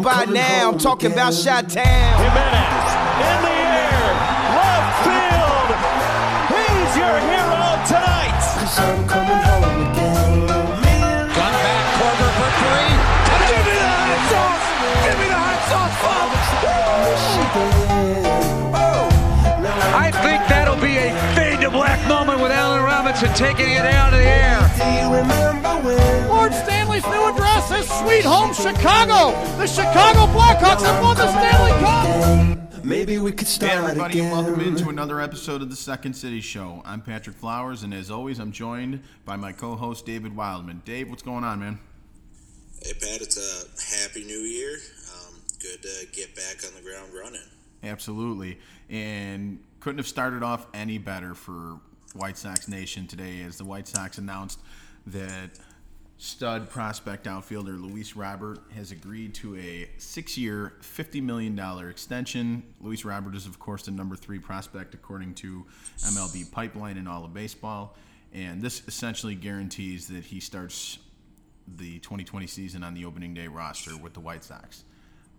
know by now. I'm talking about Shot Town. Jimenez in the air, left field. He's your hero tonight. With Allen Robinson taking it out of the air. Do you remember when? Lord Stanley's new address is Sweet Home Chicago. The Chicago Blackhawks have won the Stanley Cup. Maybe we could Hey start everybody, again. welcome into another episode of the Second City Show. I'm Patrick Flowers, and as always, I'm joined by my co-host David Wildman. Dave, what's going on, man? Hey Pat, it's a happy new year. Um, good to get back on the ground running. Absolutely, and couldn't have started off any better for White Sox Nation today, as the White Sox announced that stud prospect outfielder Luis Robert has agreed to a six-year, $50 million extension. Luis Robert is, of course, the number three prospect according to MLB Pipeline in all of baseball, and this essentially guarantees that he starts the 2020 season on the opening day roster with the White Sox.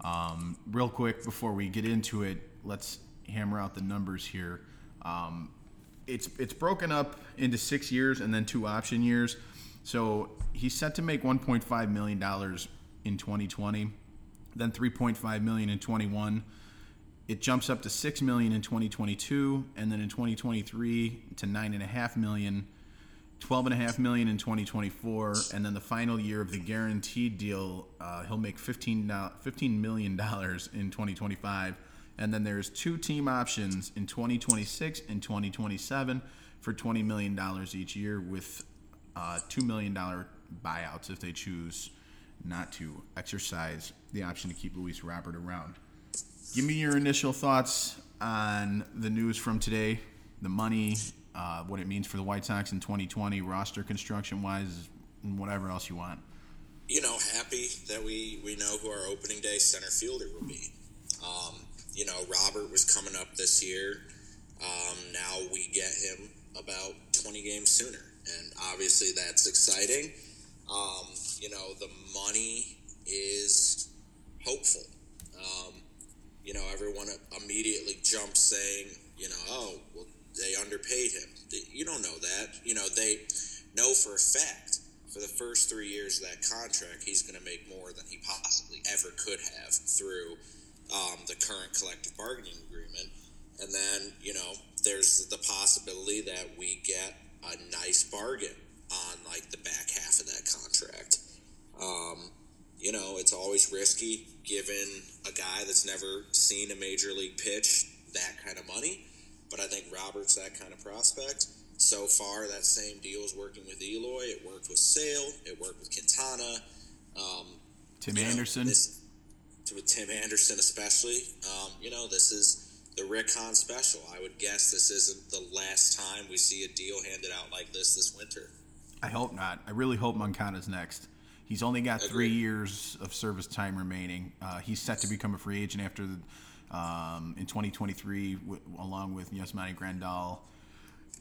Um, real quick before we get into it, let's hammer out the numbers here. Um, it's it's broken up into six years and then two option years. So he's set to make 1.5 million dollars in 2020, then 3.5 million in 21. It jumps up to six million in 2022, and then in 2023 to nine and a half million. 12.5 million in 2024 and then the final year of the guaranteed deal uh, he'll make 15 15 million dollars in 2025 and then there's two team options in 2026 and 2027 for 20 million dollars each year with uh, 2 million dollar buyouts if they choose not to exercise the option to keep Luis Robert around give me your initial thoughts on the news from today, the money, uh, what it means for the White Sox in 2020, roster construction wise, and whatever else you want. You know, happy that we we know who our opening day center fielder will be. Um, you know, Robert was coming up this year. Um, now we get him about 20 games sooner, and obviously that's exciting. Um, you know, the money is hopeful. Um, you know, everyone immediately jumps saying, you know, oh, well, they underpaid him. You don't know that. You know, they know for a fact for the first three years of that contract, he's going to make more than he possibly ever could have through um, the current collective bargaining agreement. And then, you know, there's the possibility that we get a nice bargain on like the back half of that contract. Um, you know, it's always risky given a guy that's never seen a major league pitch that kind of money. But I think Robert's that kind of prospect. So far, that same deal is working with Eloy. It worked with Sale. It worked with Quintana. Um, Tim you know, Anderson. this- with Tim Anderson especially. Um, you know, this is the Rick Hahn special. I would guess this isn't the last time we see a deal handed out like this this winter. I hope not. I really hope Moncada's next. He's only got three years of service time remaining. Uh, he's set to become a free agent after the, um, in 2023, w- along with Yasmani Grandal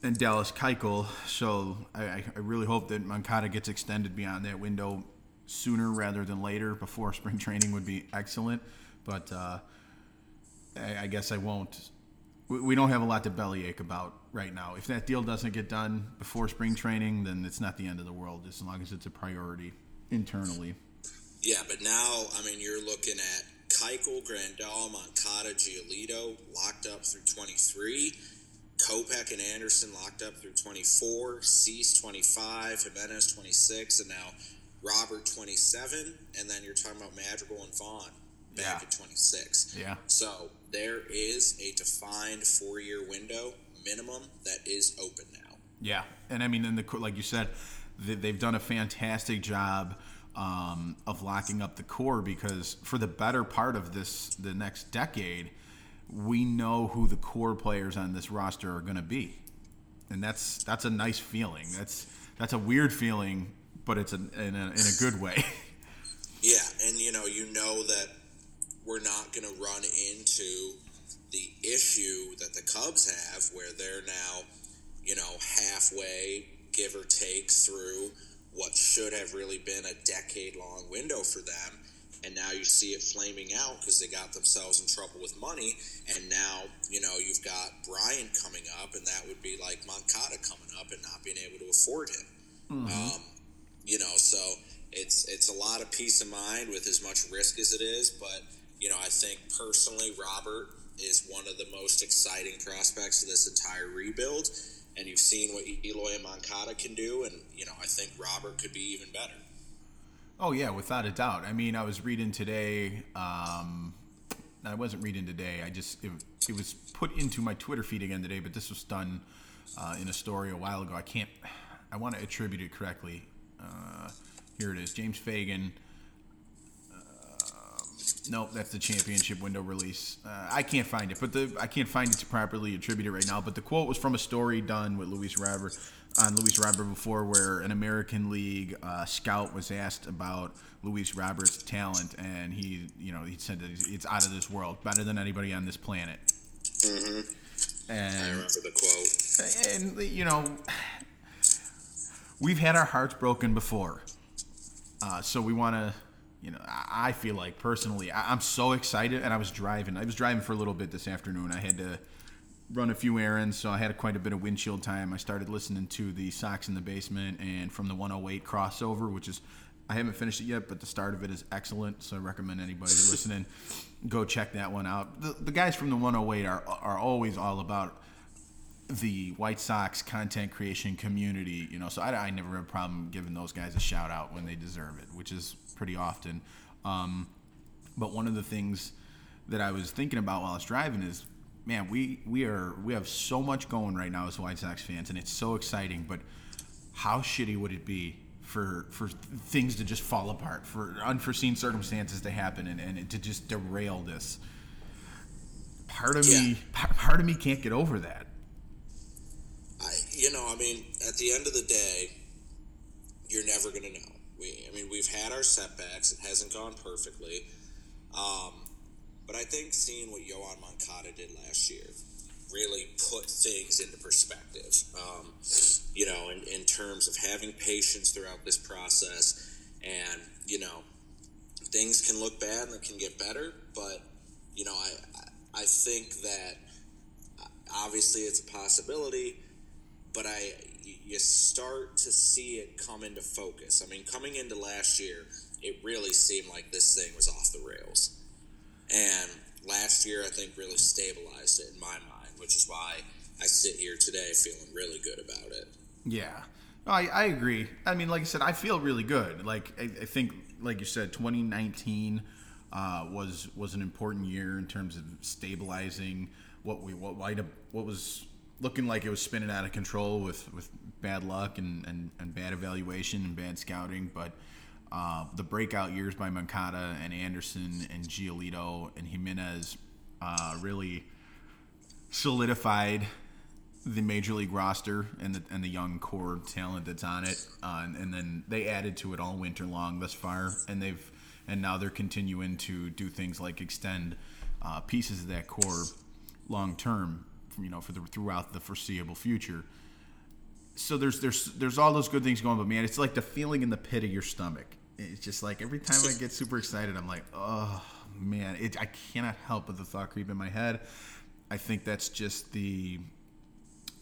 and Dallas Keuchel. So I, I I really hope that Moncada gets extended beyond that window sooner rather than later. Before spring training would be excellent, but uh, I, I guess I won't. We, we don't have a lot to bellyache about right now. If that deal doesn't get done before spring training, then it's not the end of the world, as long as it's a priority internally. Yeah, but now, I mean, you're looking at Keuchel, Grandal, Moncada, Giolito locked up through 23. Kopech and Anderson locked up through 24. Cease 25. Jimenez 26. And now Robert 27. And then you're talking about Madrigal and Vaughn back Yeah. at 26. Yeah. So there is a defined four year window minimum that is open now. Yeah, and I mean, in the like you said, they, they've done a fantastic job um, of locking up the core because for the better part of this, the next decade, we know who the core players on this roster are going to be, and that's that's a nice feeling. That's that's a weird feeling, but it's a, in a in a good way. Yeah, and you know, you know that we're not going to run into the issue that the Cubs have, where they're now, you know, halfway, give or take, through what should have really been a decade long window for them. and now you see it flaming out because they got themselves in trouble with money, and now you know you've got Bryant coming up, and that would be like Moncada coming up and not being able to afford him. Um, you know, so it's it's a lot of peace of mind with as much risk as it is, but you know, I think personally, Robert is one of the most exciting prospects of this entire rebuild. And you've seen what Eloy and Moncada can do, and you know I think Robert could be even better. Oh yeah, without a doubt. I mean, I was reading today. Um, I wasn't reading today. I just it, it was put into my Twitter feed again today, but this was done uh, in a story a while ago. I can't. I want to attribute it correctly. Uh, here it is. James Fegan. Um, Nope, that's the championship window release. Uh, I can't find it, but the I can't find it to properly attribute it right now. But the quote was from a story done with Luis Robert on Luis Robert before, where an American League uh, scout was asked about Luis Robert's talent, and he, you know, he said that it's out of this world, better than anybody on this planet. I And remember the quote. and you know, we've had our hearts broken before, uh, so we want to. You know, I feel like personally, I- I'm so excited, and I was driving. I was driving for a little bit this afternoon. I had to run a few errands, so I had quite a bit of windshield time. I started listening to the Sox in the Basement and from the 108 crossover, which is I haven't finished it yet, but the start of it is excellent. So I recommend anybody listening go check that one out. The, the guys from the 108 are are always all about the White Sox content creation community, you know, so I, I never have a problem giving those guys a shout out when they deserve it, which is pretty often. Um, but one of the things that I was thinking about while I was driving is, man, we we are we have so much going right now as White Sox fans, and it's so exciting. But how shitty would it be for for things to just fall apart, for unforeseen circumstances to happen, and, and to just derail this? Part of me, Yeah. part part of me can't get over that. You know, I mean, at the end of the day, you're never going to know. We, I mean, we've had our setbacks. It hasn't gone perfectly. Um, but I think seeing what Yoan Moncada did last year really put things into perspective. Um, you know, in, in terms of having patience throughout this process, and you know, things can look bad and can get better. But you know, I- I think that obviously it's a possibility but I you start to see it come into focus. I mean, coming into last year, it really seemed like this thing was off the rails, and last year I think really stabilized it in my mind, which is why I sit here today feeling really good about it. Yeah, I, I agree. I mean, like I said, I feel really good. Like I, I think, like you said, 2019 uh, was was an important year in terms of stabilizing what we what what was looking like it was spinning out of control with with bad luck and and, and bad evaluation and bad scouting, but. Uh, the breakout years by Moncada and Anderson and Giolito and Jimenez uh, really solidified the major league roster and the and the young core talent that's on it, uh, and, and then they added to it all winter long thus far, and they've and now they're continuing to do things like extend uh, pieces of that core long term, you know, for the throughout the foreseeable future. So there's there's there's all those good things going, but man, it's like the feeling in the pit of your stomach. It's just like every time I get super excited, I'm like, oh man, it, I cannot help but the thought creep in my head. I think that's just the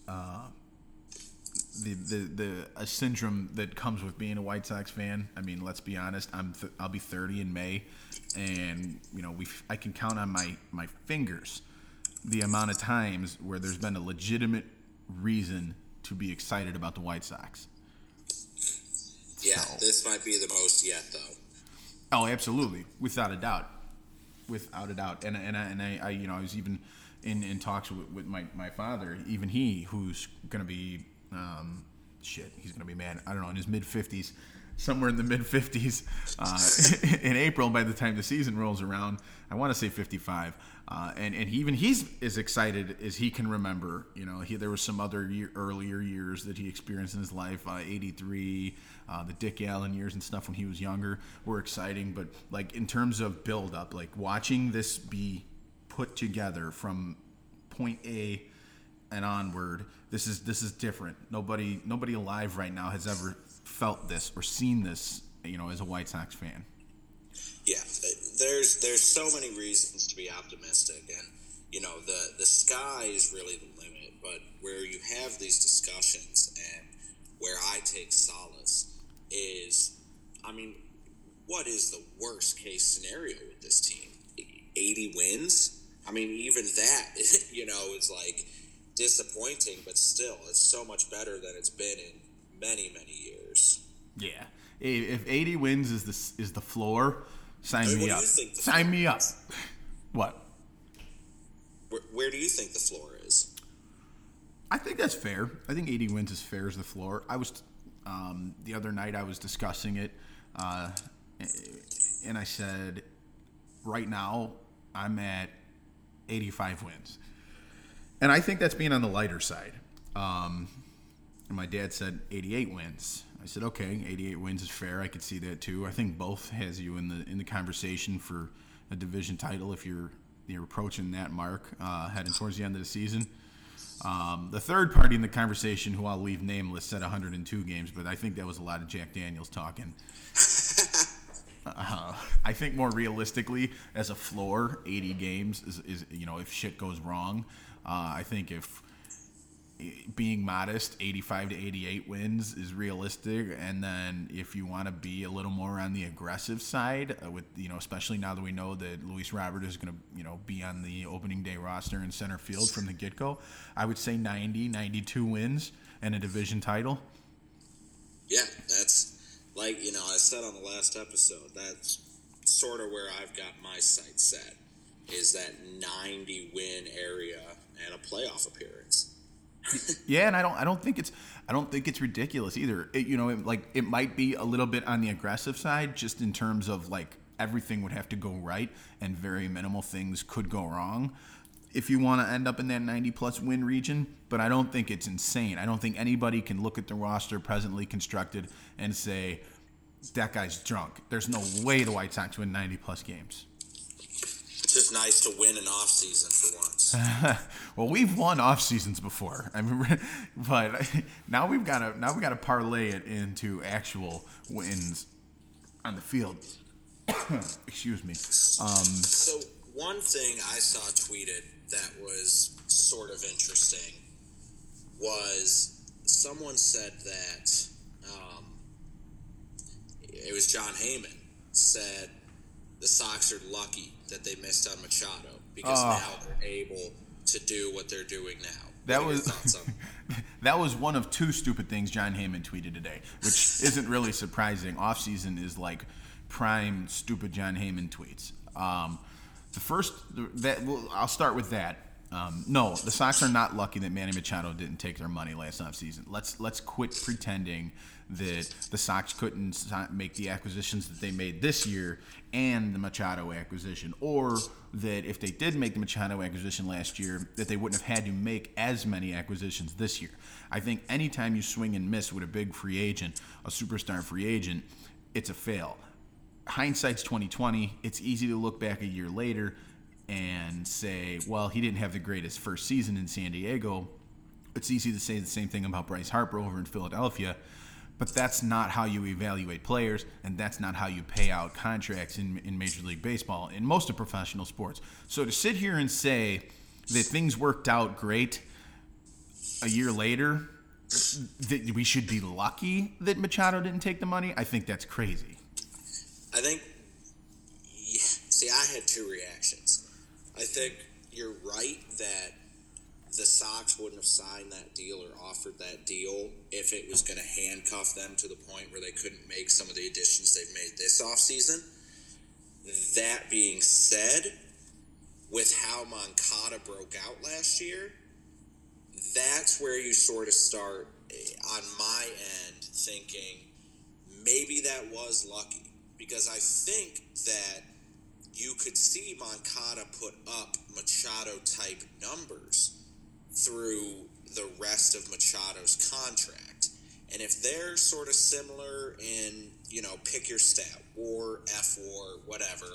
uh, the the, the a syndrome that comes with being a White Sox fan. I mean, let's be honest. I'm th- I'll be 30 in May, and you know we I can count on my my fingers the amount of times where there's been a legitimate reason to be excited about the White Sox. Yeah, So- this might be the most yet, though. Oh, absolutely, without a doubt, without a doubt. And and I, and I, I you know I was even in, in talks with, with my, my father, even he who's gonna be um, shit, he's gonna be man, I don't know, in his mid fifties, somewhere in the mid fifties, uh, in April by the time the season rolls around. I want to say fifty five. Uh, and, and even he's as excited as he can remember. You know, he, there was some other year, earlier years that he experienced in his life. Uh, 83, uh, the Dick Allen years and stuff when he was younger were exciting. But like in terms of build up, like watching this be put together from point A and onward, this is this is different. Nobody nobody alive right now has ever felt this or seen this. You know, as a White Sox fan. Yeah, there's there's so many reasons to be optimistic, and you know the the sky is really the limit. But where you have these discussions, and where I take solace is, I mean, what is the worst case scenario with this team? Eighty wins. I mean, even that, you know, is like disappointing, but still, it's so much better than it's been in many many years. Yeah. If 80 wins is the is the floor, sign Hey, me up. Sign me up. is? What? Where, where do you think the floor is? I think that's fair. I think 80 wins is fair as the floor. I was um, the other night I was discussing it, uh, and I said, right now I'm at 85 wins, and I think that's being on the lighter side. Um, and my dad said 88 wins. I said, okay, 88 wins is fair. I could see that too. I think both has you in the in the conversation for a division title if you're you're approaching that mark uh, heading towards the end of the season. Um, the third party in the conversation, who I'll leave nameless, said 102 games, but I think that was a lot of Jack Daniels talking. Uh, I think more realistically, as a floor, 80 games is, is you know if shit goes wrong. Uh, I think if being modest, 85 to 88 wins is realistic. And then if you want to be a little more on the aggressive side, uh, with you know, especially now that we know that Luis Robert is going to you know be on the opening day roster in center field from the get go, I would say 90, 92 wins and a division title. Yeah, that's like you know I said on the last episode. That's sort of where I've got my sights set. Is that 90 win area and a playoff appearance? Yeah, and I don't I don't think it's I don't think it's ridiculous either. It, you know, it, like it might be a little bit on the aggressive side, just in terms of like everything would have to go right and very minimal things could go wrong. If you want to end up in that 90 plus win region, but I don't think it's insane. I don't think anybody can look at the roster presently constructed and say that guy's drunk. There's no way the White Sox win 90 plus games. It's just nice to win an off season for once. well, we've won off seasons before. I mean, but now we've got to now we got to parlay it into actual wins on the field. Excuse me. Um, So one thing I saw tweeted that was sort of interesting was someone said that um, it was John Heyman said the Sox are lucky that they missed on Machado because Oh. now they're able to do what they're doing now. That What are your was that was one of two stupid things John Heyman tweeted today, which isn't really surprising. Off season is like prime stupid John Heyman tweets. Um, the first that well, I'll start with that. Um, no, the Sox are not lucky that Manny Machado didn't take their money last offseason. Let's let's quit pretending that the Sox couldn't make the acquisitions that they made this year and the Machado acquisition, or that if they did make the Machado acquisition last year, that they wouldn't have had to make as many acquisitions this year. I think anytime you swing and miss with a big free agent, a superstar free agent, it's a fail hindsight's 2020 it's easy to look back a year later and say well he didn't have the greatest first season in san diego it's easy to say the same thing about bryce harper over in philadelphia but that's not how you evaluate players and that's not how you pay out contracts in, in major league baseball in most of professional sports so to sit here and say that things worked out great a year later that we should be lucky that machado didn't take the money i think that's crazy I think. Yeah, see, I had two reactions. I think you're right that the Sox wouldn't have signed that deal or offered that deal if it was going to handcuff them to the point where they couldn't make some of the additions they've made this offseason. That being said, with how Moncada broke out last year, that's where you sort of start eh, on my end thinking maybe that was lucky because I think that you could see Moncada put up Machado type numbers through the rest of Machado's contract. And if they're sort of similar in, you know, pick your stat, war, F war, whatever,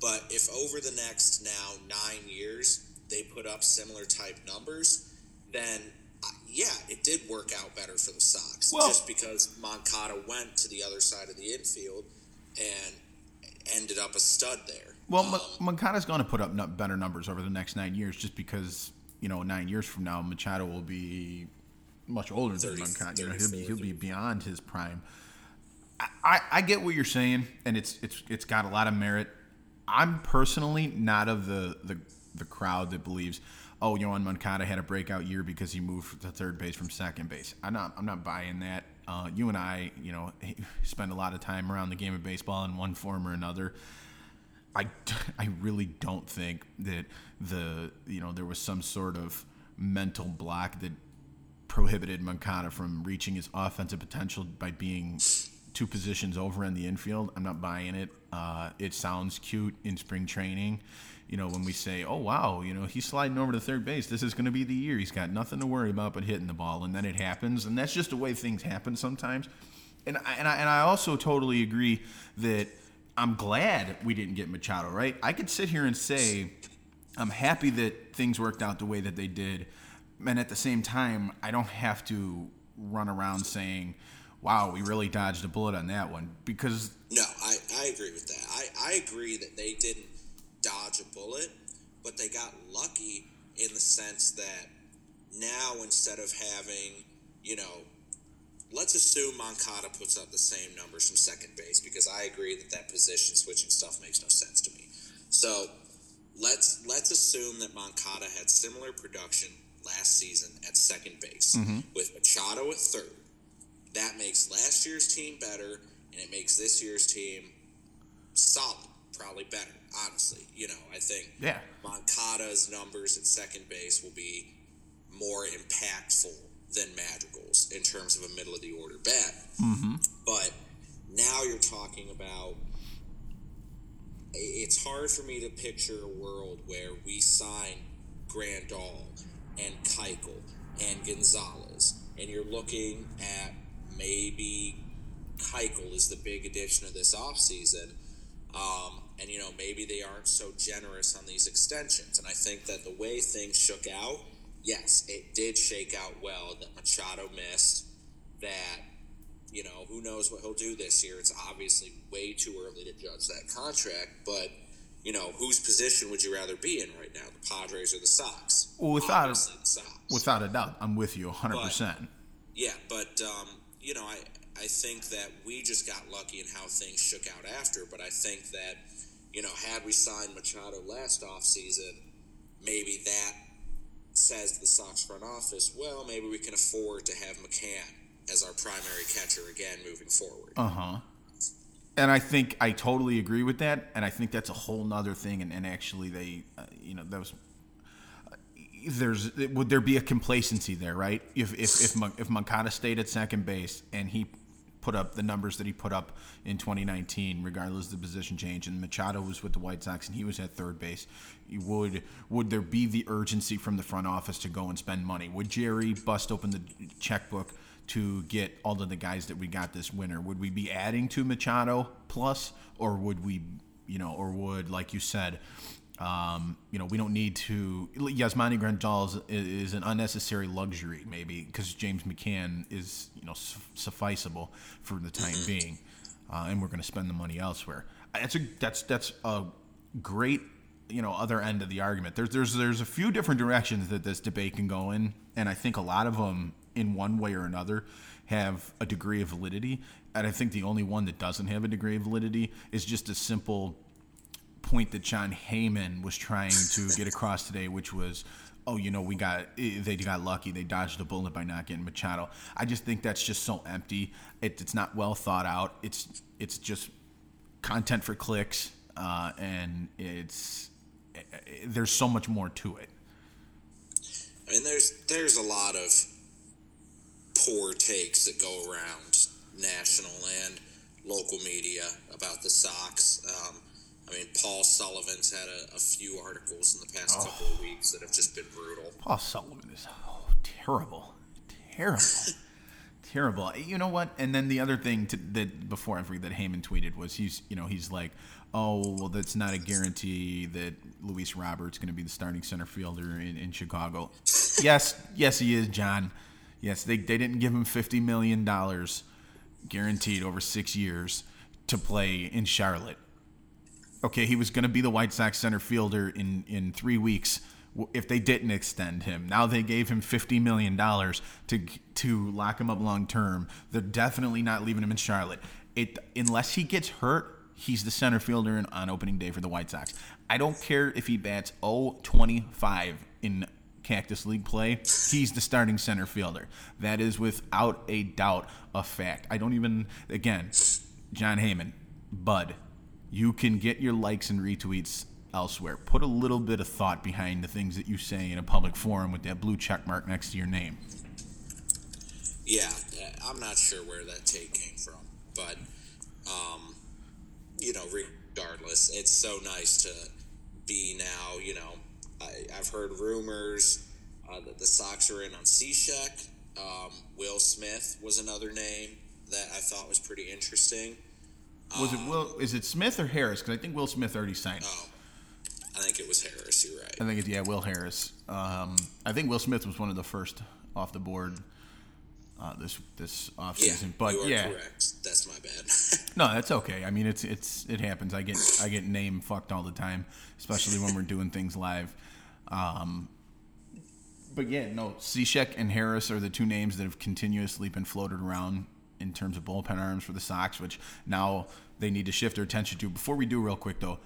but if over the next now nine years they put up similar type numbers, then uh, yeah, it did work out better for the Sox. Well- just because Moncada went to the other side of the infield and ended up a stud there. Well, Moncada's going to put up better numbers over the next nine years, just because you know nine years from now Machado will be much older 30, than Moncada. You know, he'll be he'll be beyond his prime. I, I, I get what you're saying, and it's it's it's got a lot of merit. I'm personally not of the the, the crowd that believes, oh, Yoan Moncada had a breakout year because he moved to third base from second base. I'm not I'm not buying that. Uh, you and I, you know, spend a lot of time around the game of baseball in one form or another. I, I really don't think that the you know there was some sort of mental block that prohibited Moncada from reaching his offensive potential by being two positions over in the infield. I'm not buying it. Uh, it sounds cute in spring training. You know, when we say, "Oh wow, you know he's sliding over to third base. This is going to be the year. He's got nothing to worry about but hitting the ball," and then it happens, and that's just the way things happen sometimes. And I, and I, and I also totally agree that I'm glad we didn't get Machado. Right? I could sit here and say I'm happy that things worked out the way that they did, and at the same time, I don't have to run around saying wow, we really dodged a bullet on that one because. No, I, I agree with that. I, I agree that they didn't dodge a bullet, but they got lucky in the sense that now instead of having, you know, let's assume Moncada puts up the same numbers from second base because I agree that that position switching stuff makes no sense to me. So let's let's assume that Moncada had similar production last season at second base mm-hmm. with Machado at third that makes last year's team better, and it makes this year's team solid, probably better. Honestly, you know, I think yeah. Moncada's numbers at second base will be more impactful than Madrigal's in terms of a middle of the order bat. Mm-hmm. But now you're talking about. It's hard for me to picture a world where we sign Grandal and Keuchel and Gonzalez, and you're looking at maybe Keuchel is the big addition of this offseason. Um, and, you know, maybe they aren't so generous on these extensions. And I think that the way things shook out, yes, it did shake out well that Machado missed, that, you know, who knows what he'll do this year. It's obviously way too early to judge that contract, but, you know, whose position would you rather be in right now, the Padres or the Sox? Well, without, a, without a doubt, I'm with you 100%. But, yeah, but, um, you know, I I think that we just got lucky in how things shook out after. But I think that you know, had we signed Machado last offseason, maybe that says to the Sox front office, well, maybe we can afford to have McCann as our primary catcher again moving forward. Uh huh. And I think I totally agree with that. And I think that's a whole nother thing. And, and actually, they, uh, you know, that was there's would there be a complacency there, right? If if if, if Moncada stayed at second base and he put up the numbers that he put up in 2019, regardless of the position change, and Machado was with the White Sox and he was at third base, would would there be the urgency from the front office to go and spend money? Would Jerry bust open the checkbook to get all of the guys that we got this winter? Would we be adding to Machado plus, or would we, you know, or would like you said? Um, you know, we don't need to. Yasmani Grandal is, is an unnecessary luxury, maybe, because James McCann is, you know, su- sufficeable for the time being, uh, and we're going to spend the money elsewhere. That's a that's that's a great, you know, other end of the argument. There's there's there's a few different directions that this debate can go in, and I think a lot of them, in one way or another, have a degree of validity. And I think the only one that doesn't have a degree of validity is just a simple point that John Heyman was trying to get across today, which was, oh, you know, we got they got lucky, they dodged a bullet by not getting Machado. I just think that's just so empty. It, it's not well thought out. It's it's just content for clicks, uh, and it's it, there's so much more to it. I mean, there's there's a lot of poor takes that go around national and local media about the Sox. Um, I mean, Paul Sullivan's had a, a few articles in the past oh. couple of weeks that have just been brutal. Paul Sullivan is oh, terrible, terrible, terrible. You know what? And then the other thing to, that before I forget that Heyman tweeted was he's you know he's like, oh well, that's not a guarantee that Luis Robert's going to be the starting center fielder in, in Chicago. yes, yes, he is, John. Yes, they they didn't give him fifty million dollars guaranteed over six years to play in Charlotte Okay, he was going to be the White Sox center fielder in in three weeks if they didn't extend him. Now they gave him fifty million dollars to to lock him up long term. They're definitely not leaving him in Charlotte. It unless he gets hurt, he's the center fielder in, on opening day for the White Sox. I don't care if he bats 0-25 in Cactus League play. He's the starting center fielder. That is without a doubt a fact. I don't even again, John Heyman, Bud, you can get your likes and retweets elsewhere. Put a little bit of thought behind the things that you say in a public forum with that blue check mark next to your name. Yeah, uh, I'm not sure where that take came from, but um, you know, regardless, it's so nice to be now. You know, I, I've heard rumors uh, that the Sox are in on Cishek. Um, Will Smith was another name that I thought was pretty interesting. Was it Will? Is it Smith or Harris? Because I think Will Smith already signed. Oh, I think it was Harris. You're right. I think it's yeah, Will Harris. Um, I think Will Smith was one of the first off the board uh, this this off Yeah, season. But you are yeah, correct. That's my bad. no, that's okay. I mean, it's it's it happens. I get I get name fucked all the time, especially when we're doing things live. Um, but yeah, no, Cishek and Harris are the two names that have continuously been floated around in terms of bullpen arms for the Sox, which now they need to shift their attention to. Before we do, real quick though,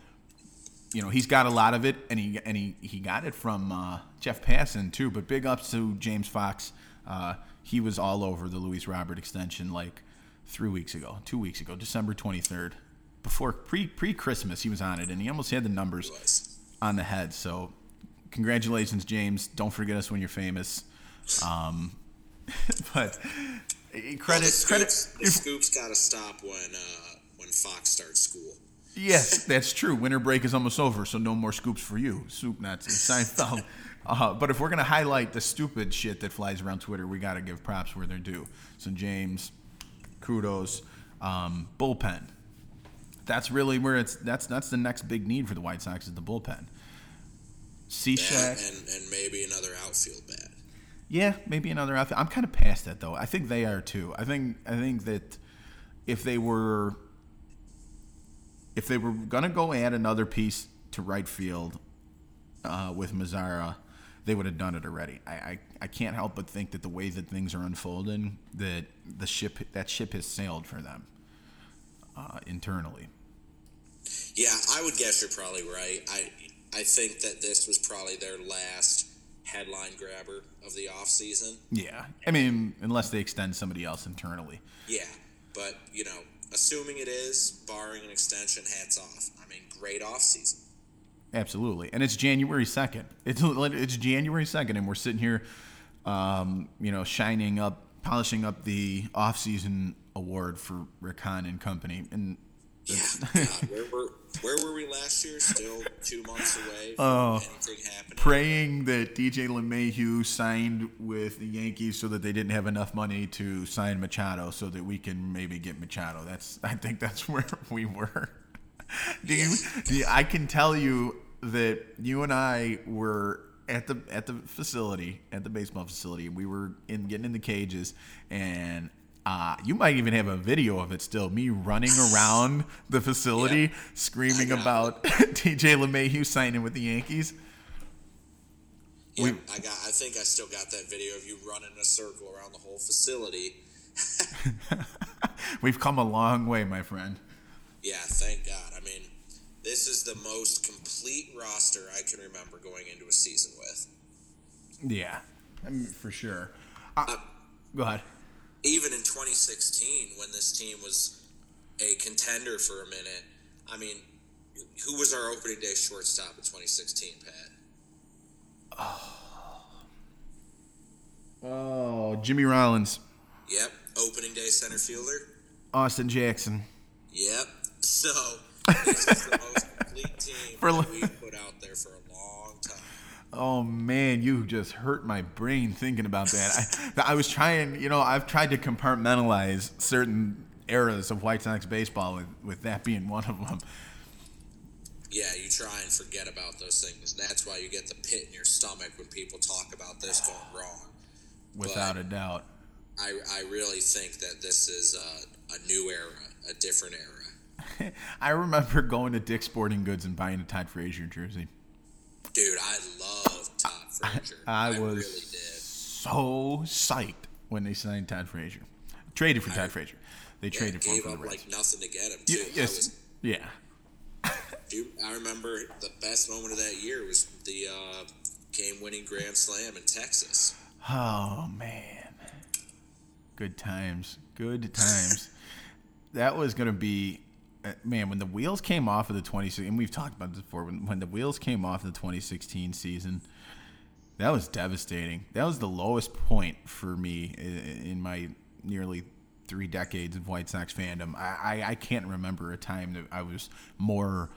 you know he's got a lot of it, and he and he, he got it from uh, Jeff Passan too. But big ups to James Fox. Uh, he was all over the Luis Robert extension like three weeks ago, two weeks ago, December twenty third, before pre pre Christmas. He was on it, and he almost had the numbers on the head. So, congratulations, James. Don't forget us when you're famous. Um, but credit, Well, the credit. scoops, the scoops got to stop when uh, when Fox starts school. Yes, that's true. Winter break is almost over, so no more scoops for you, soup nuts and Seinfeld. Uh, but if we're gonna highlight the stupid shit that flies around Twitter, we gotta give props where they're due. So James, kudos, um, bullpen. That's really where it's. That's that's the next big need for the White Sox is the bullpen. That Cishek, and, and maybe another outfield bat. Yeah, maybe another outfit. I'm kind of past that though. I think they are too. I think I think that if they were if they were gonna go add another piece to right field uh, with Mazara, they would have done it already. I, I I can't help but think that the way that things are unfolding, that the ship that ship has sailed for them uh, internally. Yeah, I would guess you're probably right. I I think that this was probably their last headline grabber of the offseason. Yeah, I mean, unless they extend somebody else internally. Yeah, but you know, assuming it is, barring an extension, hats off. I mean, great offseason. Absolutely, and it's January second. It's it's January second, and we're sitting here, um, you know, shining up, polishing up the off-season award for Rick Hahn and company, and Yeah, God, were where were we last year? Still two months away from Oh, anything happening. praying that DJ LeMahieu signed with the Yankees so that they didn't have enough money to sign Machado, so that we can maybe get Machado. That's I think that's where we were. do you, do you- I can tell you that you and I were at the at the facility at the baseball facility. We were in getting in the cages, and uh, you might even have a video of it still. Me running around the facility, Yeah. screaming about DJ LeMahieu signing with the Yankees. Yeah, we- I got. I think I still got that video of you running in a circle around the whole facility. We've come a long way, my friend. Yeah, thank God. I mean, this is the most complete roster I can remember going into a season with. Yeah, I mean, for sure. Uh, go ahead. Even in 2016, when this team was a contender for a minute, I mean, who was our opening day shortstop in 2016, Pat? Oh. oh, Jimmy Rollins, Yep, opening day center fielder. Austin Jackson. Yep. So this is the most complete team For- that we put out there for a. Oh man, you just hurt my brain thinking about that. I, I was trying, you know, I've tried to compartmentalize certain eras of White Sox baseball, with, with that being one of them. Yeah, you try and forget about those things. That's why you get the pit in your stomach when people talk about this going wrong. Without a doubt. I, I really think that this is a, a new era, a different era. I remember going to Dick's Sporting Goods and buying a Todd Frazier jersey. Dude, I I was really so psyched when they signed Todd Frazier. Traded for Todd Frazier. They Yeah, traded for him gave up like nothing to get him too. Y- I yes. was- Yeah. Dude, I remember the best moment of that year was the uh, game-winning grand slam in Texas. Oh man, good times, good times. that was gonna be, uh, man. When the wheels came off of the 2016, and we've talked about this before. When, when the wheels came off of the 2016 season, that was devastating. That was the lowest point for me in, my nearly three decades of White Sox fandom. I, I I can't remember a time that I was more.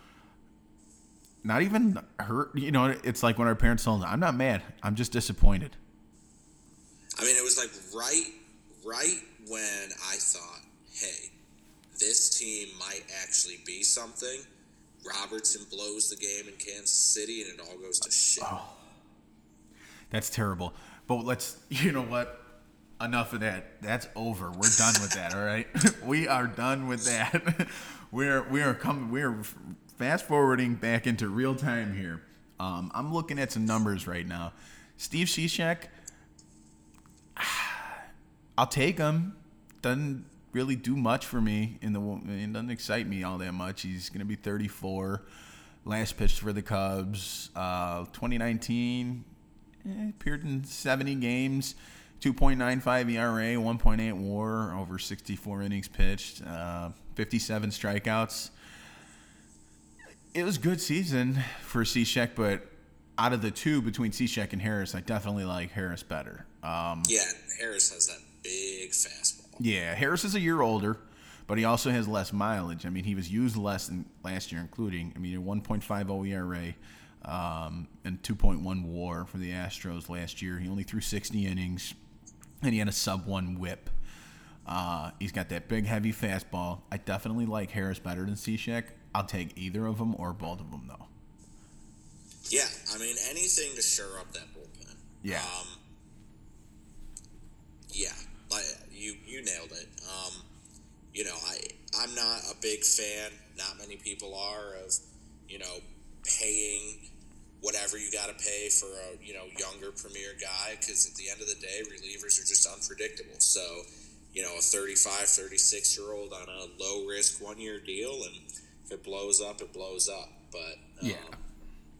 Not even hurt, you know. It's like when our parents told us, "I'm not mad. I'm just disappointed." I mean, it was like right, right when I thought, hey, this team might actually be something. Robertson blows the game in Kansas City, and it all goes to shit. Oh. That's terrible. But let's, you know what? Enough of that. That's over. We're done with that. All right, we are done with that. we're we are coming. We're fast forwarding back into real time here. Um, I'm looking at some numbers right now. Steve Cishek, I'll take him. Doesn't really do much for me in the. It doesn't excite me all that much. He's to be 34. Last pitched for the Cubs. Uh, 2019 eh, appeared in 70 games. 2.95 ERA, 1.8 WAR, over 64 innings pitched, uh, 57 strikeouts. It was a good season for Cishek, but out of the two between Cishek and Harris, I definitely like Harris better. Um, Yeah, Harris has that big fastball. yeah, Harris is a year older, but he also has less mileage. I mean, he was used less than last year, including, I mean, a 1.50 ERA um, and 2.1 WAR for the Astros last year. He only threw 60 innings, and he had a sub one WHIP. Uh, he's got that big, heavy fastball. I definitely like Harris better than Cishek. I'll take either of them or both of them, though. Yeah, I mean anything to shore up that bullpen. Yeah. Um, yeah, like you you nailed it. Um, you know, I I'm not a big fan. Not many people are of you know paying whatever you got to pay for a you know younger premier guy because at the end of the day relievers are just unpredictable so you know a 35 36 year old on a low risk one year deal and if it blows up it blows up but um, Yeah.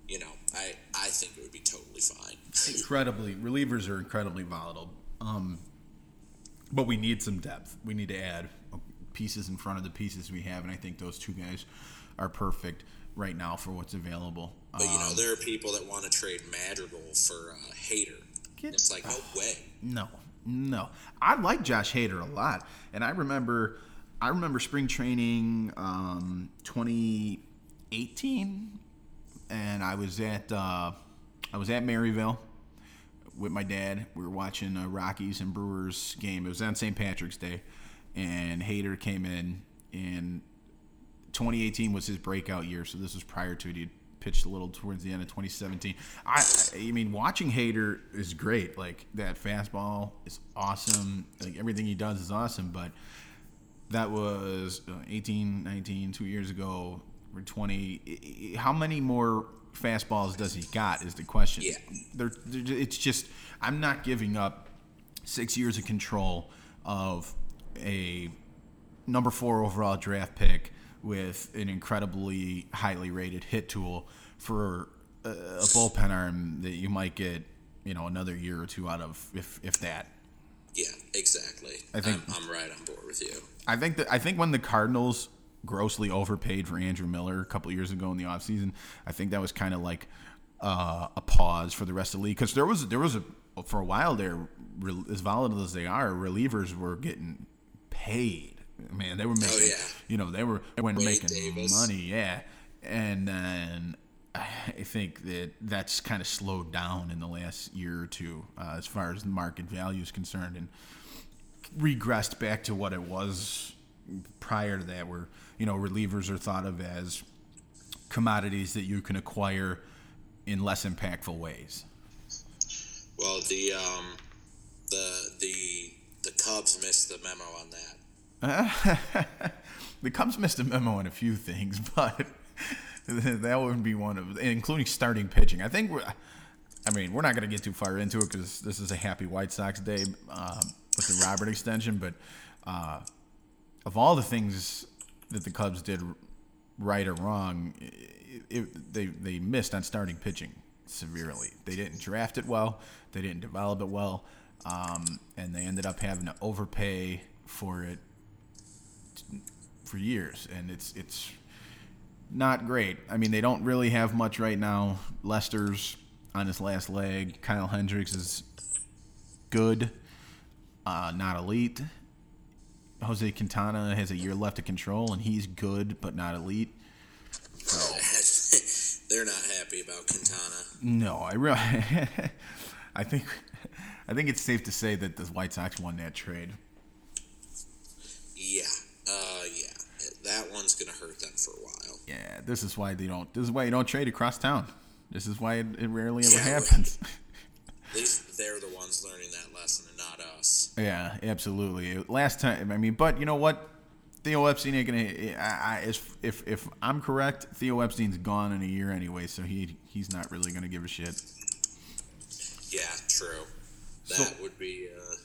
you know i i think it would be totally fine incredibly relievers are incredibly volatile. Um, but we need some depth. We need to add pieces in front of the pieces we have, and I think those two guys are perfect right now for what's available. but you know Um, there are people that want to trade madrigal for uh, Hader it's like no way No, no. I like Josh Hader a lot, and I remember, I remember spring training, um, 2018, and I was at, uh, I was at Maryvale with my dad. We were watching a Rockies and Brewers game. It was on St. Patrick's Day, and Hader came in, and 2018 was his breakout year, so this was prior to it. He pitched a little towards the end of 2017. I, I mean, watching Hader is great. Like that fastball is awesome. Like everything he does is awesome. But that was uh, 18, 19, two years ago. We're 20. I- I- How many more fastballs does he got? Is the question. Yeah. They're, they're- it's just I'm not giving up six years of control of a number four overall draft pick with an incredibly highly rated hit tool for a, a bullpen arm that you might get, you know, another year or two out of, if if that. yeah exactly I think- I'm, I'm right on board with you I think that I think when the Cardinals grossly overpaid for Andrew Miller a couple years ago in the offseason, I think that was kind of like uh, a pause for the rest of the league because there was there was a for a while there, as volatile as they are, relievers were getting paid. Man, they were making, Oh, yeah. you know, they were they were Wade making Davis. money, yeah. And then I think that that's kind of slowed down in the last year or two uh, as far as the market value is concerned, and regressed back to what it was prior to that, where you know relievers are thought of as commodities that you can acquire in less impactful ways. Well, the um, the the the Cubs missed the memo on that. the Cubs missed a memo on a few things, but that wouldn't be one of, including starting pitching. I think we're. I mean, we're not going to get too far into it because this is a happy White Sox day um, with the Robert extension. But uh, of all the things that the Cubs did right or wrong, it, it, they they missed on starting pitching severely. They didn't draft it well. They didn't develop it well, um, and they ended up having to overpay for it for years. And it's it's not great. I mean, they don't really have much right now. Lester's on his last leg. Kyle Hendricks is good, uh, not elite. Jose Quintana has a year left to control, and he's good but not elite. So. They're not happy about Quintana. No, I really, I think, I think it's safe to say that the White Sox won that trade. Yeah, uh, yeah. One's gonna hurt them for a while. Yeah, this is why they don't. This is why you don't trade across town. This is why it, it rarely ever Yeah, happens. At least they're the ones learning that lesson and not us. Yeah, absolutely. Last time, I mean, but you know what? Theo Epstein ain't gonna. I, I, if if if I'm correct, Theo Epstein's gone in a year anyway, so he he's not really gonna give a shit. Yeah, true. That So- would be uh,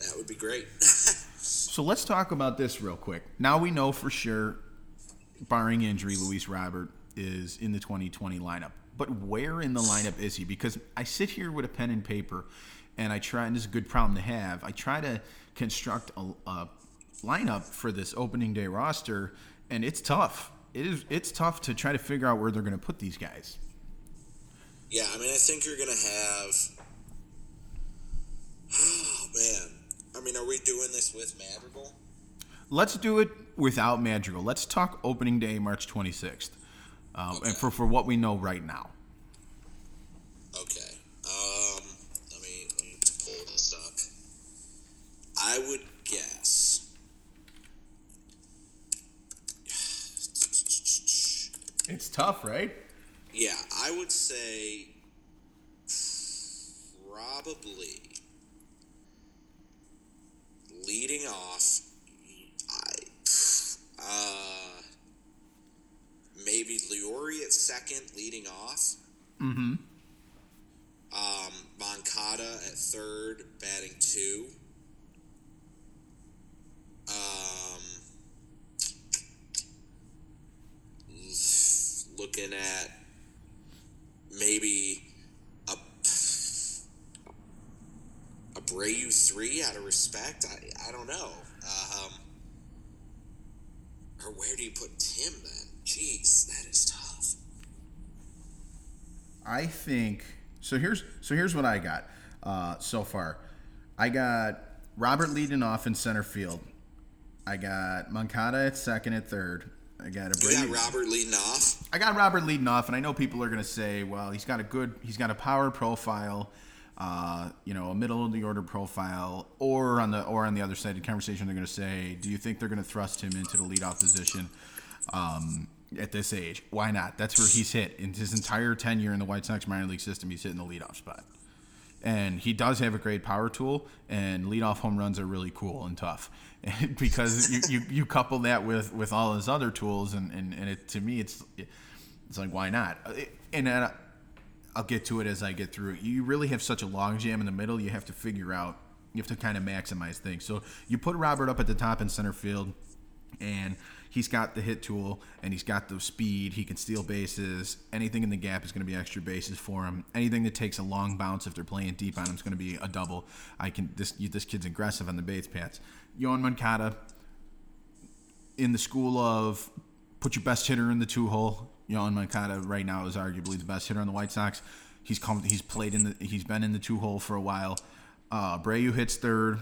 that would be great. So let's talk about this real quick. Now we know for sure, barring injury, Luis Robert is in the 2020 lineup. But where in the lineup is he? Because I sit here with a pen and paper, and I try, and this is a good problem to have. I try to construct a, a lineup for this opening day roster, and it's tough. It is. It's tough to try to figure out where they're going to put these guys. yeah, I mean, I think you're gonna have. Oh man, I mean, are we doing this with Madrigal? Let's do it without Madrigal. Let's talk opening day, March 26th, uh, and for for what we know right now. Okay. Um, let me let me pull this up. I would guess. It's tough, right? Yeah, I would say probably leading off. I uh maybe Leury at second, leading off. Mm-hmm. Um, Moncada at third, batting two. Um, looking at maybe a a Abreu three out of respect. I I don't know. Um, or where do you put Tim then? Jeez, that is tough. I think so. Here's so here's what I got uh, so far. I got Robert leading off in center field. I got Moncada at second at third. I got a You got Robert leading off. I got Robert leading off, and I know people are going to say, well, he's got a good, he's got a power profile, uh, you know, a middle of the order profile, or on the or on the other side of the conversation, they're going to say, do you think they're going to thrust him into the leadoff position um, at this age? Why not? That's where he's hit in his entire tenure in the White Sox minor league system. He's hitting the leadoff spot, and he does have a great power tool, and leadoff home runs are really cool and tough. because you, you, you couple that with, with all his other tools, and, and, and it, to me, it's it's like why not? And then I'll get to it as I get through it. You really have such a long jam in the middle. You have to figure out. You have to kind of maximize things. So you put Robert up at the top in center field, and he's got the hit tool and he's got the speed. He can steal bases. Anything in the gap is going to be extra bases for him. Anything that takes a long bounce if they're playing deep on him is going to be a double. I can this this kid's aggressive on the base paths. Yoan Moncada in the school of put your best hitter in the two hole. Yoan Moncada right now is arguably the best hitter on the White Sox. He's come, he's played in the he's been in the two hole for a while. Uh, Abreu hits third.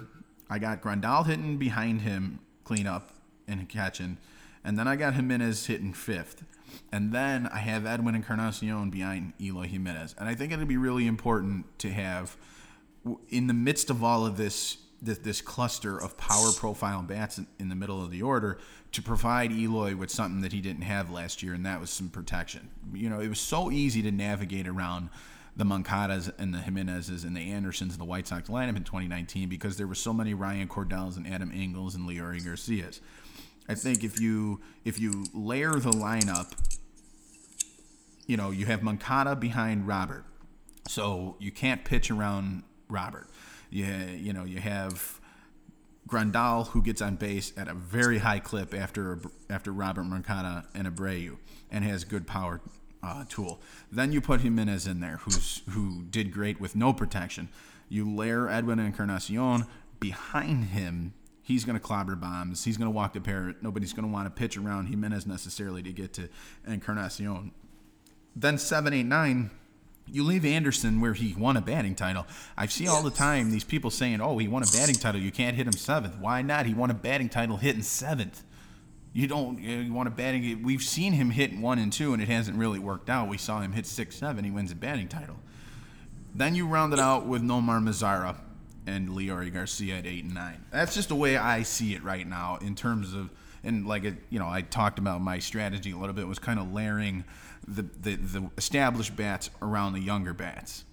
I got Grandal hitting behind him, clean up and catching, and then I got Jimenez hitting fifth, and then I have Edwin Encarnacion behind Eloy Jimenez, and I think it'll be really important to have in the midst of all of this this, this cluster of power profile bats in, in the middle of the order to provide Eloy with something that he didn't have last year, and that was some protection. You know, it was so easy to navigate around the Moncadas and the Jimenezes and the Andersons and the White Sox lineup in 2019 because there were so many Ryan Cordells and Adam Engels and Leury Garcias. I think if you if you layer the lineup, you know, you have Moncada behind Robert, so you can't pitch around Robert. You you know you have Grandal who gets on base at a very high clip after after Robert Moncada and Abreu and has good power uh, tool. Then you put Jimenez in there, who's who did great with no protection. You layer Edwin Encarnacion behind him. He's going to clobber bombs. He's going to walk the parrot. Nobody's going to want to pitch around Jimenez necessarily to get to Encarnacion. Then seven, eight, nine. You leave Anderson where he won a batting title. I see all the time these people saying, "Oh, he won a batting title. You can't hit him seventh. Why not? He won a batting title hitting seventh. You don't you want a batting. We've seen him hit one and two, and it hasn't really worked out. We saw him hit six, seven. He wins a batting title. Then you round it out with Nomar Mazara and Leury Garcia at eight and nine. That's just the way I see it right now in terms of and like it, you know, I talked about my strategy a little bit was kind of layering the, the the established bats around the younger bats.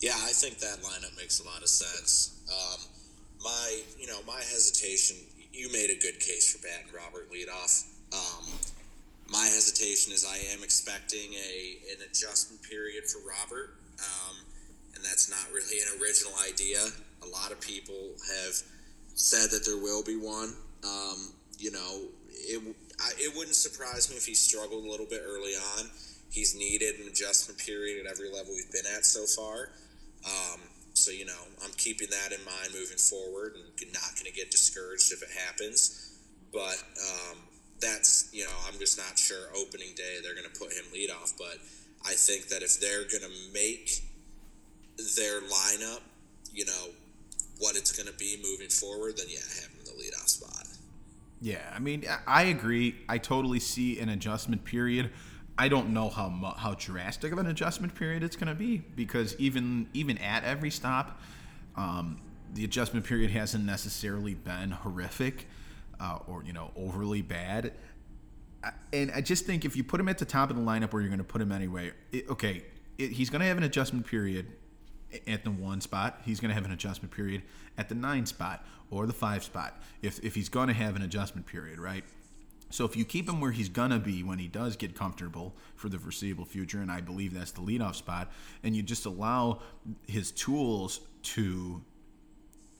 Yeah, I think that lineup makes a lot of sense. Um, my, you know, my hesitation. You made a good case for batting Robert leadoff. Um, my hesitation is I am expecting a an adjustment period for Robert, um, and that's not really an original idea. A lot of people have said that there will be one. Um, you know, it I, it wouldn't surprise me if he struggled a little bit early on. He's needed an adjustment period at every level we've been at so far. Um, so you know, I'm keeping that in mind moving forward, and not going to get discouraged if it happens. But um, that's you know, I'm just not sure. Opening day, they're going to put him lead off, but I think that if they're going to make their lineup, you know, what it's going to be moving forward, then yeah, have him in the leadoff spot. Yeah, I mean, I- agree. I totally see an adjustment period. I don't know how how drastic of an adjustment period it's going to be because even even at every stop, um, the adjustment period hasn't necessarily been horrific uh, or you know overly bad. And I just think if you put him at the top of the lineup where you're going to put him anyway, it, okay, it, he's going to have an adjustment period at the one spot. He's going to have an adjustment period at the nine spot or the five spot if, if he's going to have an adjustment period, right? So if you keep him where he's going to be when he does get comfortable for the foreseeable future, and I believe that's the leadoff spot, and you just allow his tools to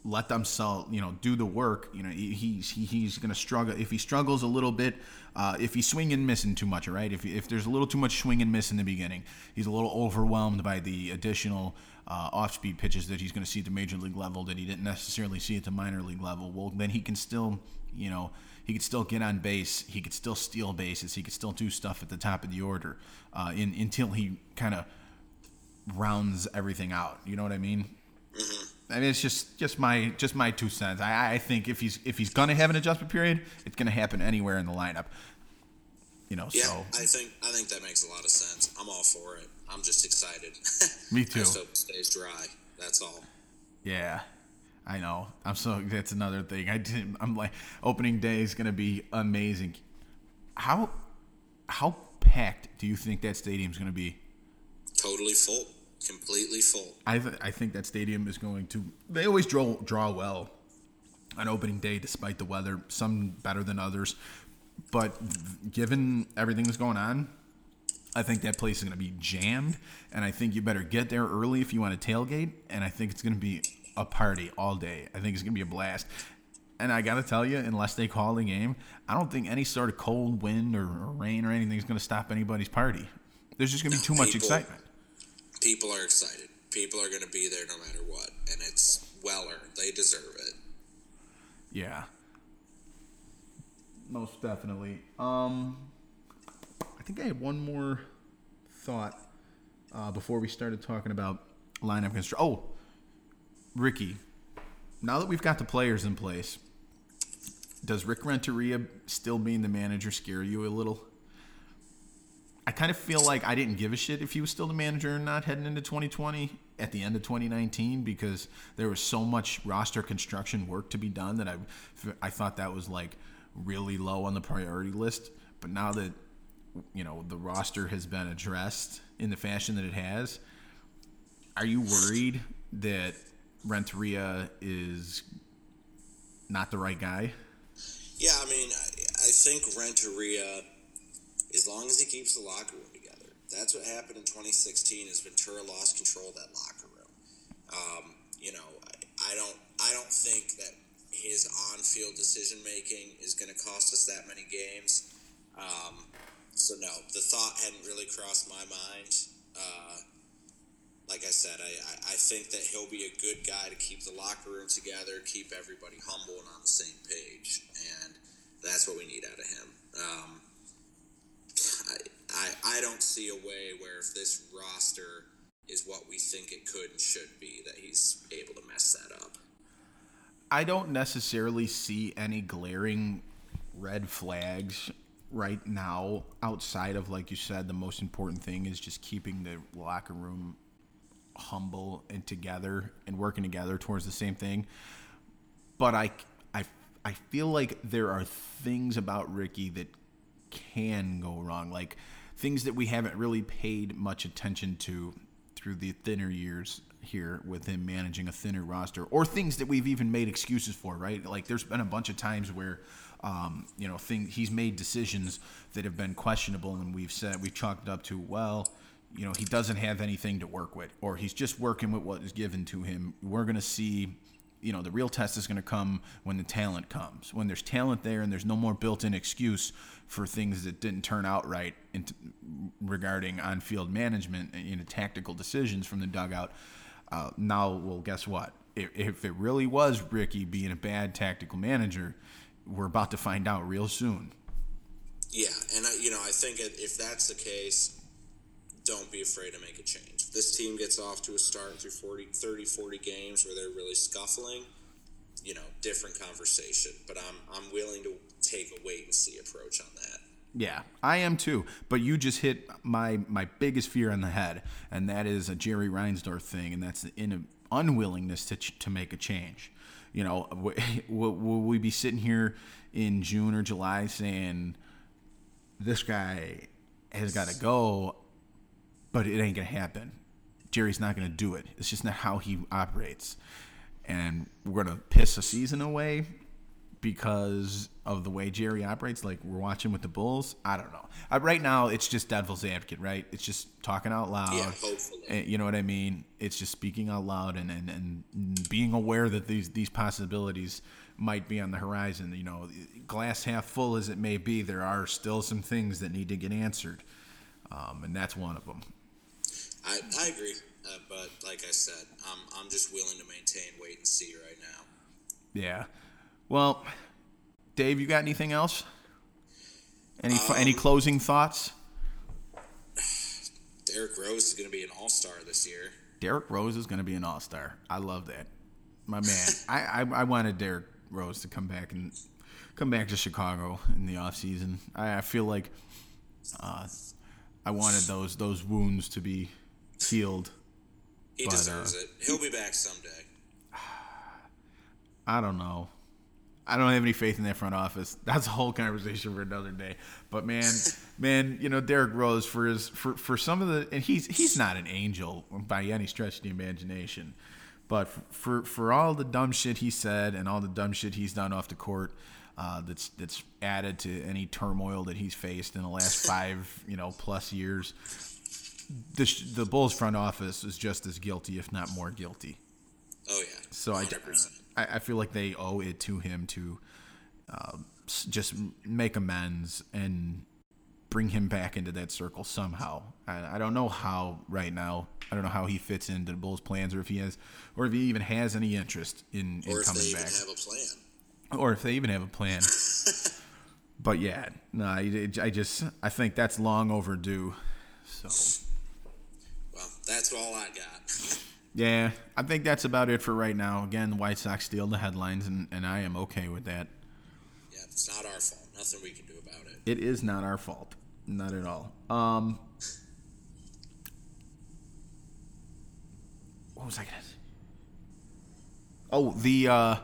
let them sell, you know, do the work. You know, he's he, he's going to struggle if he struggles a little bit. Uh, if he's swinging and missing too much, right? If if there's a little too much swing and miss in the beginning, he's a little overwhelmed by the additional uh, off-speed pitches that he's going to see at the major league level that he didn't necessarily see at the minor league level. Well, then he can still, you know, he could still get on base. He could still steal bases. He could still do stuff at the top of the order uh, in, until he kind of rounds everything out. You know what I mean? I mean, it's just just my just my two cents. I, I think if he's if he's gonna have an adjustment period, it's gonna happen anywhere in the lineup. You know, Yeah, so I think I think that makes a lot of sense. I'm all for it. I'm just excited. Me I too. just hope it stays dry. That's all. yeah, I know. I'm so that's another thing. I didn't. I'm like opening day is gonna be amazing. How how packed do you think that stadium's gonna be? Totally full. Completely full. I th- I think that stadium is going to. They always draw draw well on opening day, despite the weather. Some better than others, but given everything that's going on, I think that place is going to be jammed, and I think you better get there early if you want to tailgate. And I think it's going to be a party all day. I think it's going to be a blast. And I got to tell you, unless they call the game, I don't think any sort of cold wind or, or rain or anything is going to stop anybody's party. There's just going to be too much excitement. People are excited. People are going to be there no matter what, and it's well earned. They deserve it. Yeah. Most definitely. Um, I think I had one more thought uh, before we started talking about lineup construction. Oh, Ricky. Now that we've got the players in place, does Rick Renteria still being the manager scare you a little? I kind of feel like I didn't give a shit if he was still the manager or not heading into 2020 at the end of 2019 because there was so much roster construction work to be done that I, I thought that was like really low on the priority list. But now that you know the roster has been addressed in the fashion that it has, are you worried that Renteria is not the right guy? Yeah, I mean, I, think Renteria, as long as he keeps the locker room together, that's what happened in 2016. Is Ventura lost control of that locker room? Um, you know, I, I don't, I don't think that his on-field decision making is going to cost us that many games. Um, so no, the thought hadn't really crossed my mind. Uh, like I said, I, I, think that he'll be a good guy to keep the locker room together, keep everybody humble and on the same page, and that's what we need out of him. Um, I, I, I don't see a way where if this roster is what we think it could and should be, that he's able to mess that up. I don't necessarily see any glaring red flags right now outside of like you said the most important thing is just keeping the locker room humble and together and working together towards the same thing but I I I feel like there are things about Ricky that can go wrong. Like things that we haven't really paid much attention to through the thinner years here with him managing a thinner roster or things that we've even made excuses for right? Like there's been a bunch of times where um, you know thing he's made decisions that have been questionable and we've said we've chalked it up to well you know he doesn't have anything to work with or he's just working with what is given to him. We're going to see you know the real test is going to come when the talent comes. When there's talent there and there's no more built-in excuse for things that didn't turn out right in regarding on-field management and you know, tactical decisions from the dugout uh, now well guess what? If, if it really was ricky being a bad tactical manager we're about to find out real soon. Yeah, and I, you know, I think if that's the case, don't be afraid to make a change. This team gets off to a start through 40, 30, 40 games where they're really scuffling, you know, different conversation. But I'm I'm willing to take a wait and see approach on that. Yeah, I am too. But you just hit my my biggest fear on the head, and that is a Jerry Reinsdorf thing, and that's the in unwillingness to ch- to make a change. You know, w- will we be sitting here in June or July saying this guy has got to go, but it ain't gonna happen. Jerry's not gonna do it. It's just not how he operates, and we're gonna piss a season away because of the way Jerry operates, like we're watching with the Bulls. I don't know. Uh, right now, it's just devil's advocate, right? It's just talking out loud. Yeah, hopefully. Uh, You know what I mean? It's just speaking out loud and, and, and being aware that these these possibilities might be on the horizon. You know, glass half full as it may be, there are still some things that need to get answered, um, and that's one of them. I, I agree, uh, but like I said, I'm I'm just willing to maintain wait and see right now. Yeah. Well, Dave, you got anything else? Any fi- any closing thoughts? Derrick Rose is going to be an All Star this year. Derrick Rose is going to be an all star. I love that, my man. I, I I wanted Derrick Rose to come back and come back to Chicago in the off season. I, I feel like uh, I wanted those those wounds to be healed. He But, deserves uh, it. He'll be back someday. I don't know. I don't have any faith in that front office. That's a whole conversation for another day. But man, man, you know Derrick Rose for his for, for some of the and he's he's not an angel by any stretch of the imagination. But for for all the dumb shit he said and all the dumb shit he's done off the court, uh, that's that's added to any turmoil that he's faced in the last five you know plus years. The the Bulls front office is just as guilty, if not more guilty. Oh yeah. So I, 100%. I, I feel like they owe it to him to uh, just make amends and bring him back into that circle somehow. I, I don't know how right now. I don't know how he fits into the Bulls' plans, or if he has, or if he even has any interest in, in or if they coming even back, have a plan. or if they even have a plan. but yeah, no, I, I just I think that's long overdue. So. That's all I got. Yeah, I think that's about it for right now. Again, the White Sox steal the headlines, and, and I am okay with that. yeah, it's not our fault. Nothing we can do about it. It is not our fault, not at all. Um, what was I gonna? Say? Oh, the uh,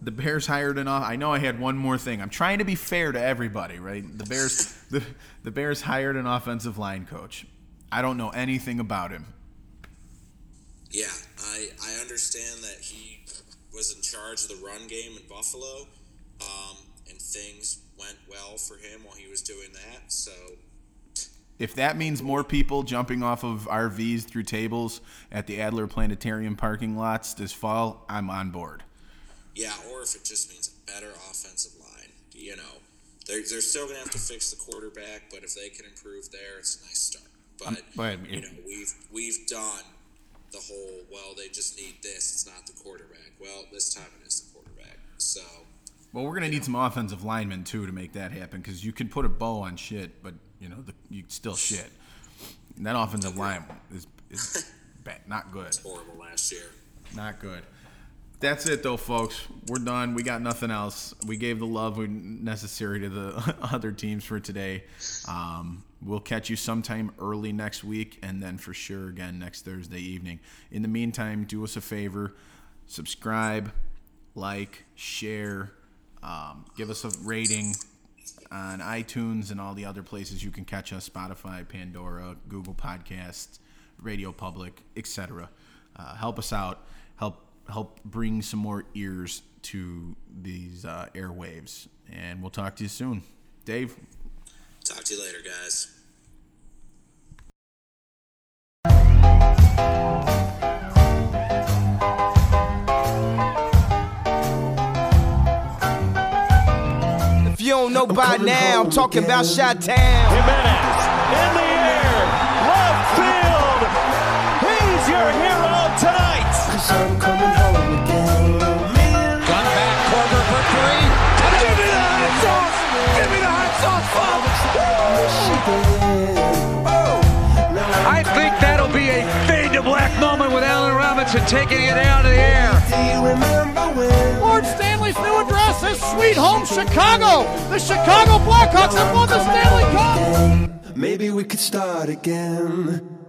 the Bears hired an. off- I know I had one more thing. I'm trying to be fair to everybody, right? The Bears, the the Bears hired an offensive line coach. I don't know anything about him. Yeah, I I understand that he was in charge of the run game in Buffalo, um, and things went well for him while he was doing that. So If that means more people jumping off of RVs through tables at the Adler Planetarium parking lots this fall, I'm on board. yeah, or if it just means a better offensive line, you know, they're they're still gonna have to fix the quarterback, but if they can improve there, it's a nice start. But but you know, we've we've done the whole well, they just need this. It's not the quarterback. Well, this time it is the quarterback. So. Well, we're gonna need some offensive linemen too to make that happen because you can put a bow on shit, but you know the, you still shit. And that offensive line is is bad, not good, It's horrible last year. not good. That's it though, folks. We're done. We got nothing else. We gave the love we- necessary to the other teams for today. Um, we'll catch you sometime early next week, and then for sure again next Thursday evening. In the meantime, do us a favor: subscribe, like, share, um, give us a rating on iTunes and all the other places you can catch us: Spotify, Pandora, Google Podcasts, Radio Public, etc. Uh, help us out. Help help bring some more ears to these uh, airwaves, and we'll talk to you soon. Dave, Talk to you later, guys. If you don't know by now, I'm talking about Shot Town. Jimenez in the air, left field. He's your hero tonight. Cause I'm coming home I think that'll be a fade to black moment with Allen Robinson taking it out of the air. Do you remember? Lord Stanley's new address is Sweet Home Chicago. The Chicago Blackhawks have won the Stanley Cup. Maybe we could start again.